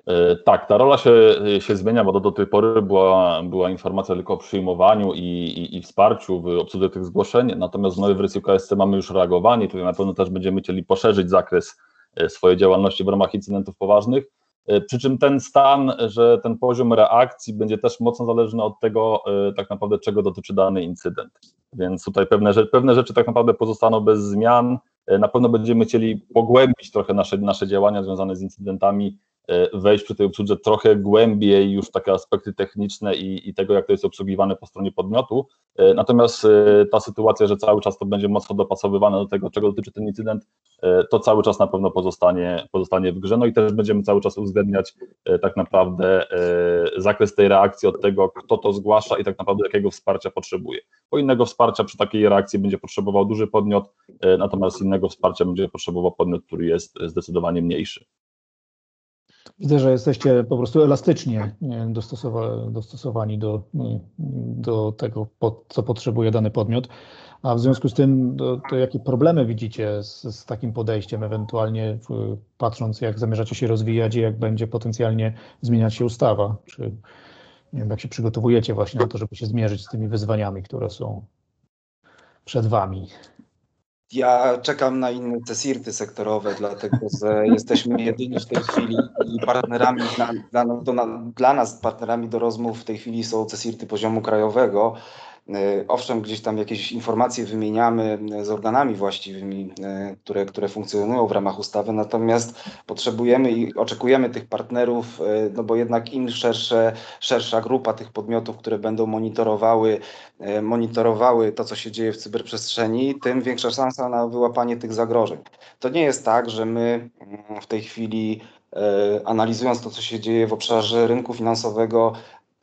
E, tak, ta rola się, się zmienia, bo do, do tej pory była, była informacja tylko o przyjmowaniu i, i, i wsparciu w obsłudze tych zgłoszeń, natomiast w nowej wersji KSC mamy już reagowanie, tutaj na pewno też będziemy chcieli poszerzyć zakres e, swojej działalności w ramach incydentów poważnych, e, przy czym ten stan, że ten poziom reakcji będzie też mocno zależny od tego tak naprawdę, czego dotyczy dany incydent, więc tutaj pewne, pewne rzeczy tak naprawdę pozostaną bez zmian, na pewno będziemy chcieli pogłębić trochę nasze, nasze działania związane z incydentami, wejść przy tej obsłudze trochę głębiej już takie aspekty techniczne i, i tego, jak to jest obsługiwane po stronie podmiotu. E, natomiast e, ta sytuacja, że cały czas to będzie mocno dopasowywane do tego, czego dotyczy ten incydent, to cały czas na pewno pozostanie, pozostanie w grze. No i też będziemy cały czas uwzględniać tak naprawdę zakres tej reakcji od tego, kto to zgłasza i tak naprawdę jakiego wsparcia potrzebuje. Bo innego wsparcia przy takiej reakcji będzie potrzebował duży podmiot, natomiast innego wsparcia będzie potrzebował podmiot, który jest zdecydowanie mniejszy. Widzę, że jesteście po prostu elastycznie dostosowani do, do tego, co potrzebuje dany podmiot. A w związku z tym, to, to jakie problemy widzicie z, z, takim podejściem, ewentualnie patrząc, jak zamierzacie się rozwijać i jak będzie potencjalnie zmieniać się ustawa? Czy nie wiem, jak się przygotowujecie właśnie na to, żeby się zmierzyć z tymi wyzwaniami, które są przed Wami? Ja czekam na inne CSIRTy sektorowe, dlatego że jesteśmy jedyni w tej chwili i partnerami dla, dla, dla nas, partnerami do rozmów w tej chwili są CSIRTy poziomu krajowego. E, owszem, gdzieś tam jakieś informacje wymieniamy z organami właściwymi, e, które, które funkcjonują w ramach ustawy, natomiast potrzebujemy i oczekujemy tych partnerów, e, no bo jednak im szersze, szersza grupa tych podmiotów, które będą monitorowały, monitorowały to, co się dzieje w cyberprzestrzeni, tym większa szansa na wyłapanie tych zagrożeń. To nie jest tak, że my mm, w tej chwili analizując to, co się dzieje w obszarze rynku finansowego,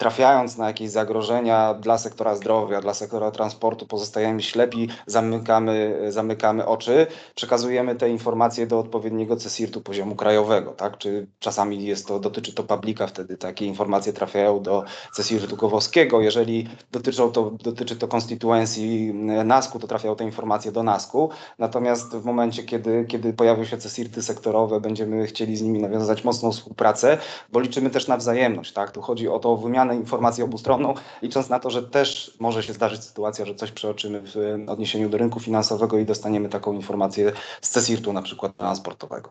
trafiając na jakieś zagrożenia dla sektora zdrowia, dla sektora transportu, pozostajemy ślepi, zamykamy, zamykamy oczy, przekazujemy te informacje do odpowiedniego CSIRT-u poziomu krajowego, tak? Czy czasami jest to, dotyczy to publika, wtedy takie informacje trafiają do CSIRT-u Gowowskiego. Jeżeli dotyczą to, dotyczy to konstytuencji NASK-u, to trafiają te informacje do NASK-u. Natomiast w momencie, kiedy, kiedy pojawią się CSIRT-y sektorowe, będziemy chcieli z nimi nawiązać mocną współpracę, bo liczymy też na wzajemność, tak? Tu chodzi o to wymianę wymianę informacji obustronną, licząc na to, że też może się zdarzyć sytuacja, że coś przeoczymy w odniesieniu do rynku finansowego i dostaniemy taką informację z CESIRT-u na przykład transportowego.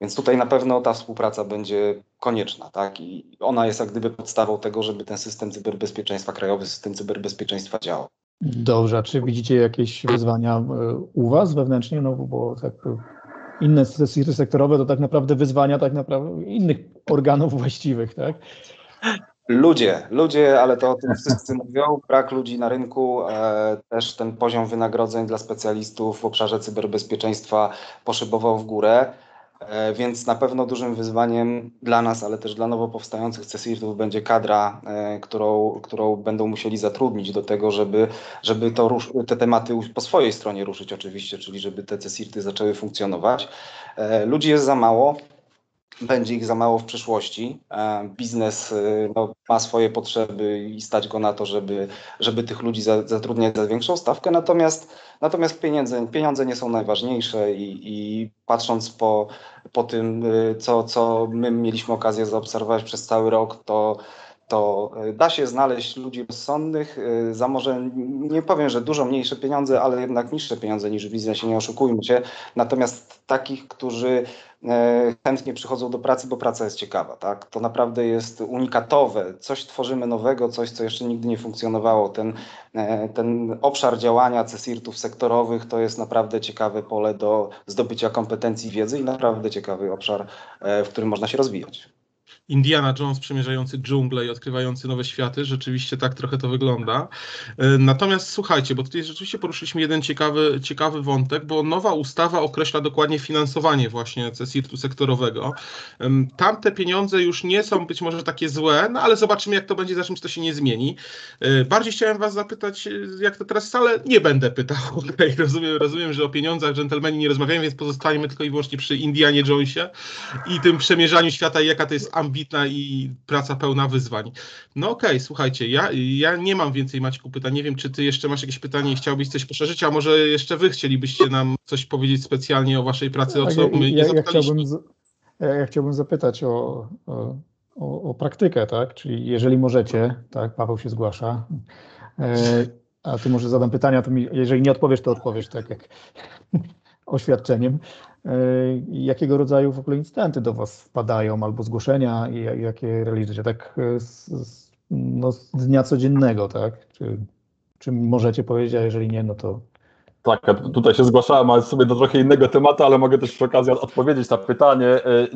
Więc tutaj na pewno ta współpraca będzie konieczna, tak? I ona jest jak gdyby podstawą tego, żeby ten system cyberbezpieczeństwa, krajowy system cyberbezpieczeństwa działał. Dobrze, a czy widzicie jakieś wyzwania e, u Was wewnętrznie? No bo tak inne sektorowe to tak naprawdę wyzwania tak naprawdę innych organów właściwych, tak? Ludzie, ludzie, ale to o tym wszyscy mówią. Brak ludzi na rynku, e, też ten poziom wynagrodzeń dla specjalistów w obszarze cyberbezpieczeństwa poszybował w górę, e, więc na pewno dużym wyzwaniem dla nas, ale też dla nowo powstających CSIRT-ów będzie kadra, e, którą, którą będą musieli zatrudnić do tego, żeby, żeby to te tematy po swojej stronie ruszyć oczywiście, czyli żeby te CSIRT-y zaczęły funkcjonować. E, ludzi jest za mało, będzie ich za mało w przyszłości. E, biznes e, no, ma swoje potrzeby i stać go na to, żeby, żeby tych ludzi zatrudniać za większą stawkę, natomiast, natomiast pieniądze, pieniądze nie są najważniejsze i, i patrząc po, po tym, e, co, co my mieliśmy okazję zaobserwować przez cały rok, to to da się znaleźć ludzi rozsądnych za może, nie powiem, że dużo mniejsze pieniądze, ale jednak niższe pieniądze niż w biznesie, nie oszukujmy się. Natomiast takich, którzy E, chętnie przychodzą do pracy, bo praca jest ciekawa. Tak? To naprawdę jest unikatowe. Coś tworzymy nowego, coś, co jeszcze nigdy nie funkcjonowało. Ten, e, ten obszar działania CESIRT-ów sektorowych to jest naprawdę ciekawe pole do zdobycia kompetencji wiedzy i naprawdę ciekawy obszar, e, w którym można się rozwijać. Indiana Jones przemierzający dżunglę i odkrywający nowe światy. Rzeczywiście tak trochę to wygląda. E, natomiast słuchajcie, bo tutaj rzeczywiście poruszyliśmy jeden ciekawy, ciekawy wątek, bo nowa ustawa określa dokładnie finansowanie właśnie CSIRT-u sektorowego. Tamte pieniądze już nie są być może takie złe, no ale zobaczymy jak to będzie, za czym to się nie zmieni. E, bardziej chciałem was zapytać, e, jak to teraz wcale nie będę pytał. Okay, rozumiem, rozumiem, że o pieniądzach dżentelmeni nie rozmawiają, więc pozostajemy tylko i wyłącznie przy Indianie Jonesie i tym przemierzaniu świata i jaka to jest ambicja ambitna i praca pełna wyzwań. No okej, okay, słuchajcie, ja, ja nie mam więcej Maćku pytań. Nie wiem, czy ty jeszcze masz jakieś pytanie i chciałbyś coś poszerzyć, a może jeszcze wy chcielibyście nam coś powiedzieć specjalnie o waszej pracy, o tak, co my ja, ja, chciałbym, ja chciałbym zapytać o, o, o, o praktykę, tak? Czyli jeżeli możecie, tak, Paweł się zgłasza. E, a ty może zadam pytania, to mi, jeżeli nie odpowiesz, to odpowiesz tak jak oświadczeniem. E, jakiego rodzaju w ogóle incydenty do Was wpadają albo zgłoszenia jakie realizujecie tak e, z, no, z dnia codziennego, tak? Czy, czy możecie powiedzieć, a jeżeli nie, no to tak, tutaj się zgłaszałem, ale sobie do trochę innego tematu, ale mogę też przy okazji odpowiedzieć na pytanie. E,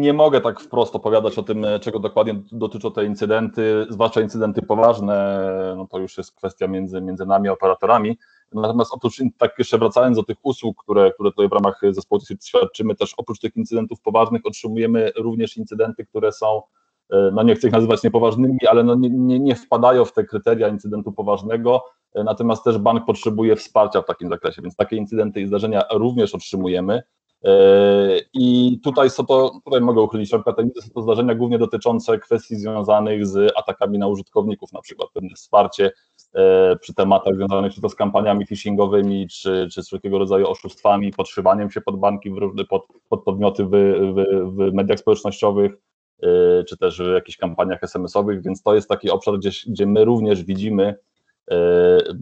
nie mogę tak wprost opowiadać o tym, czego dokładnie dotyczą te incydenty, zwłaszcza incydenty poważne, no to już jest kwestia między, między nami operatorami. Natomiast oprócz, tak jeszcze wracając do tych usług, które, które tutaj w ramach zespołu świadczymy, też oprócz tych incydentów poważnych otrzymujemy również incydenty, które są, e, no nie chcę ich nazywać niepoważnymi, ale no nie, nie, nie wpadają w te kryteria incydentu poważnego, e, natomiast też bank potrzebuje wsparcia w takim zakresie, więc takie incydenty i zdarzenia również otrzymujemy. E, I tutaj są to, tutaj mogę uchylić rękę, są to zdarzenia głównie dotyczące kwestii związanych z atakami na użytkowników, na przykład pewne wsparcie E, przy tematach związanych czy to z kampaniami phishingowymi, czy, czy z wszelkiego rodzaju oszustwami, podszywaniem się pod banki, pod, pod podmioty w, w, w mediach społecznościowych, e, czy też w jakichś kampaniach SMS-owych, więc to jest taki obszar, gdzie, gdzie my również widzimy,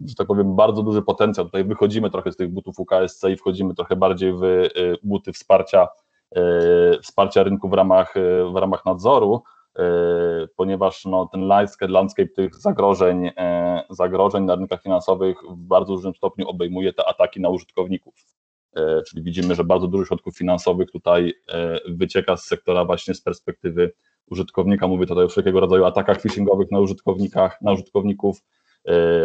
że tak powiem, bardzo duży potencjał. Tutaj wychodzimy trochę z tych butów UKSC i wchodzimy trochę bardziej w buty wsparcia, wsparcia rynku w ramach, w ramach nadzoru, ponieważ no, ten landscape, landscape tych zagrożeń, zagrożeń na rynkach finansowych w bardzo dużym stopniu obejmuje te ataki na użytkowników. Czyli widzimy, że bardzo dużo środków finansowych tutaj wycieka z sektora właśnie z perspektywy użytkownika. Mówię tutaj o wszelkiego rodzaju atakach phishingowych na użytkownikach, na użytkowników,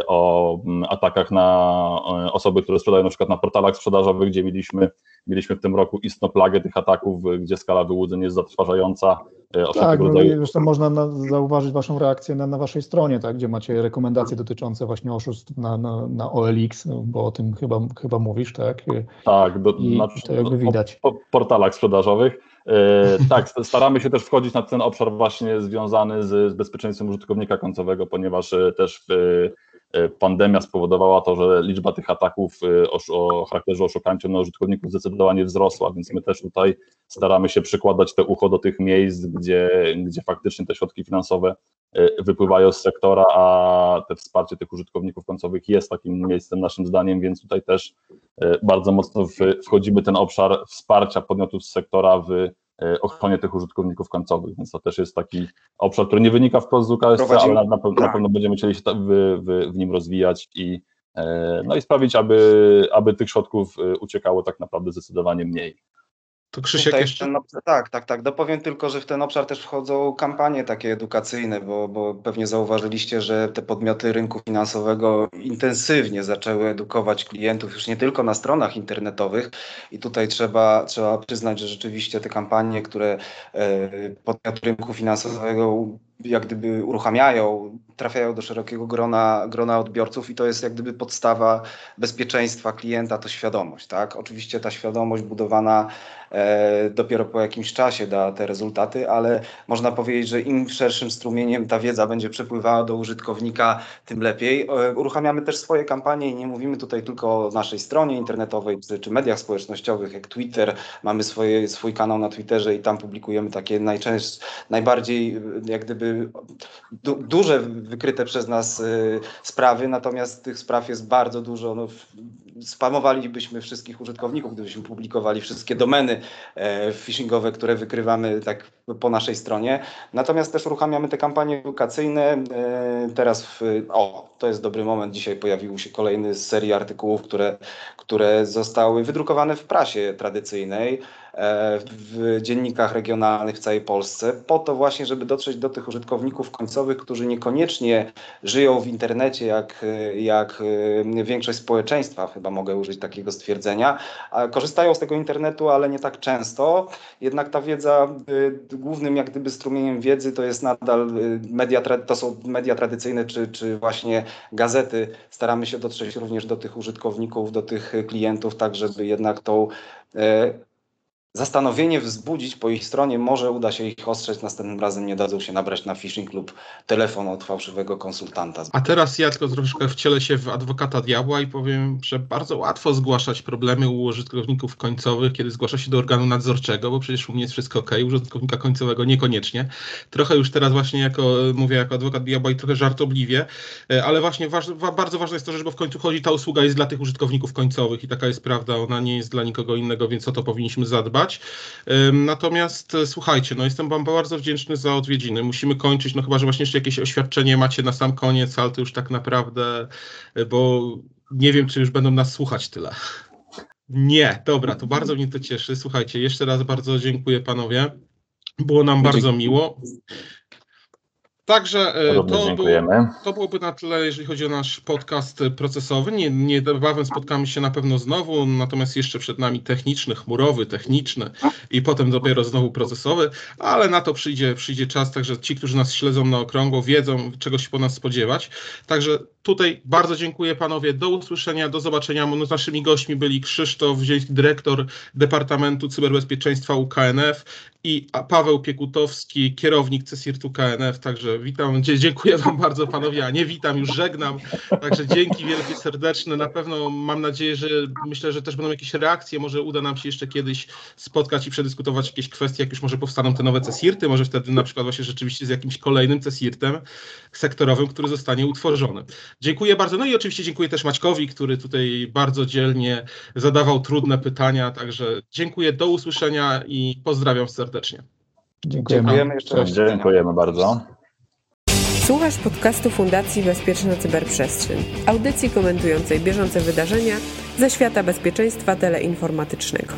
o mm, atakach na osoby, które sprzedają na przykład na portalach sprzedażowych, gdzie mieliśmy, mieliśmy w tym roku istną plagę tych ataków, gdzie skala wyłudzeń jest zatrważająca E, tak, no rodzaju... zresztą można na, zauważyć Waszą reakcję na, na Waszej stronie, tak, gdzie macie rekomendacje dotyczące właśnie oszustw na, na, na OLX, bo o tym chyba, chyba mówisz, tak? Tak, do, I, znaczy, to jakby widać. Po portalach sprzedażowych. E, tak, staramy się też wchodzić na ten obszar właśnie związany z, bezpieczeństwem użytkownika końcowego, ponieważ e, też w, E, pandemia spowodowała to, że liczba tych ataków e, o, charakterze oszukańczym na użytkowników zdecydowanie wzrosła, więc my też tutaj staramy się przykładać te ucho do tych miejsc, gdzie, gdzie faktycznie te środki finansowe e, wypływają z sektora, a te wsparcie tych użytkowników końcowych jest takim miejscem naszym zdaniem, więc tutaj też bardzo mocno wchodzimy ten obszar wsparcia podmiotów z sektora w E, ochronie tych użytkowników końcowych, więc to też jest taki obszar, który nie wynika wprost z UKSC, ale na, na, na, tak. pewno będziemy chcieli się w, w, w nim rozwijać i, e, no i sprawić, aby, aby tych środków e, uciekało tak naprawdę zdecydowanie mniej. To Krzysiek jeszcze... Ten, tak, tak, tak. Dopowiem tylko, że w ten obszar też wchodzą kampanie takie edukacyjne, bo, bo pewnie zauważyliście, że te podmioty rynku finansowego intensywnie zaczęły edukować klientów już nie tylko na stronach internetowych i tutaj trzeba, trzeba przyznać, że rzeczywiście te kampanie, które e, podmioty rynku finansowego jak gdyby uruchamiają, trafiają do szerokiego grona, grona odbiorców i to jest jak gdyby podstawa bezpieczeństwa klienta, to świadomość. Tak? Oczywiście ta świadomość budowana e, dopiero po jakimś czasie da te rezultaty, ale można powiedzieć, że im szerszym strumieniem ta wiedza będzie przepływała do użytkownika, tym lepiej. E, uruchamiamy też swoje kampanie i nie mówimy tutaj tylko o naszej stronie internetowej czy, czy mediach społecznościowych jak Twitter. Mamy swoje, swój kanał na Twitterze i tam publikujemy takie najczęstsze, najbardziej jak gdyby du, duże wykryte przez nas y, sprawy, natomiast tych spraw jest bardzo dużo. No, spamowalibyśmy wszystkich użytkowników, gdybyśmy publikowali wszystkie domeny e, phishingowe, które wykrywamy tak po naszej stronie. Natomiast też uruchamiamy te kampanie edukacyjne. E, teraz, w, o, to jest dobry moment. Dzisiaj pojawił się kolejny z serii artykułów, które, które zostały wydrukowane w prasie tradycyjnej. E, w dziennikach regionalnych w całej Polsce, po to właśnie, żeby dotrzeć do tych użytkowników końcowych, którzy niekoniecznie żyją w internecie, jak, jak e, większość społeczeństwa, chyba mogę użyć takiego stwierdzenia, korzystają z tego internetu, ale nie tak często. Jednak ta wiedza, e, głównym jak gdyby strumieniem wiedzy to jest nadal media, to są media tradycyjne, czy, czy właśnie gazety. Staramy się dotrzeć również do tych użytkowników, do tych klientów, tak żeby jednak tą zastanowienie wzbudzić po ich stronie, może uda się ich ostrzec, następnym razem nie dadzą się nabrać na phishing lub telefon od fałszywego konsultanta. A teraz ja tylko troszkę wcielę się w adwokata diabła i powiem, że bardzo łatwo zgłaszać problemy u użytkowników końcowych, kiedy zgłasza się do organu nadzorczego, bo przecież u mnie jest wszystko ok, użytkownika końcowego niekoniecznie. Trochę już teraz właśnie jako, mówię jako adwokat diabła i trochę żartobliwie, e, ale właśnie bardzo ważne jest to, że bo w końcu chodzi, ta usługa jest dla tych użytkowników końcowych i taka jest prawda, ona nie jest dla nikogo innego, więc o to powinniśmy zadbać. Natomiast e, słuchajcie, no jestem Wam bardzo wdzięczny za odwiedziny. Musimy kończyć, no chyba, że właśnie jeszcze jakieś oświadczenie macie na sam koniec, ale to już tak naprawdę, e, bo nie wiem, czy już będą nas słuchać tyle. Nie, dobra, to bardzo mnie to cieszy. Słuchajcie, jeszcze raz bardzo dziękuję panowie. Było nam bardzo miło. Także e, to, było, to byłoby na tyle, jeżeli chodzi o nasz podcast procesowy. Nie, niebawem spotkamy się na pewno znowu, natomiast jeszcze przed nami techniczny, chmurowy, techniczny i potem dopiero znowu procesowy, ale na to przyjdzie, przyjdzie czas, także ci, którzy nas śledzą na okrągło, wiedzą, czego się po nas spodziewać. Także tutaj bardzo dziękuję panowie, do usłyszenia, do zobaczenia. No, naszymi gośćmi byli Krzysztof Wzięski, dyrektor Departamentu Cyberbezpieczeństwa UKNF i Paweł Piekutowski, kierownik CSIRT-u KNF, także witam, dziękuję Wam bardzo panowie, a nie witam, już żegnam, także dzięki wielkie serdeczne, na pewno mam nadzieję, że myślę, że też będą jakieś reakcje, może uda nam się jeszcze kiedyś spotkać i przedyskutować jakieś kwestie, jak już może powstaną te nowe CSIRT-y, może wtedy na przykład właśnie rzeczywiście z jakimś kolejnym CSIRT-em sektorowym, który zostanie utworzony. Dziękuję bardzo, no i oczywiście dziękuję też Maćkowi, który tutaj bardzo dzielnie zadawał trudne pytania, także dziękuję, do usłyszenia i pozdrawiam serdecznie. Dziękujemy. Dziękujemy jeszcze raz. Dziękujemy bardzo. Słuchasz podcastu Fundacji Bezpieczna Cyberprzestrzeń, audycji komentującej bieżące wydarzenia ze świata bezpieczeństwa teleinformatycznego.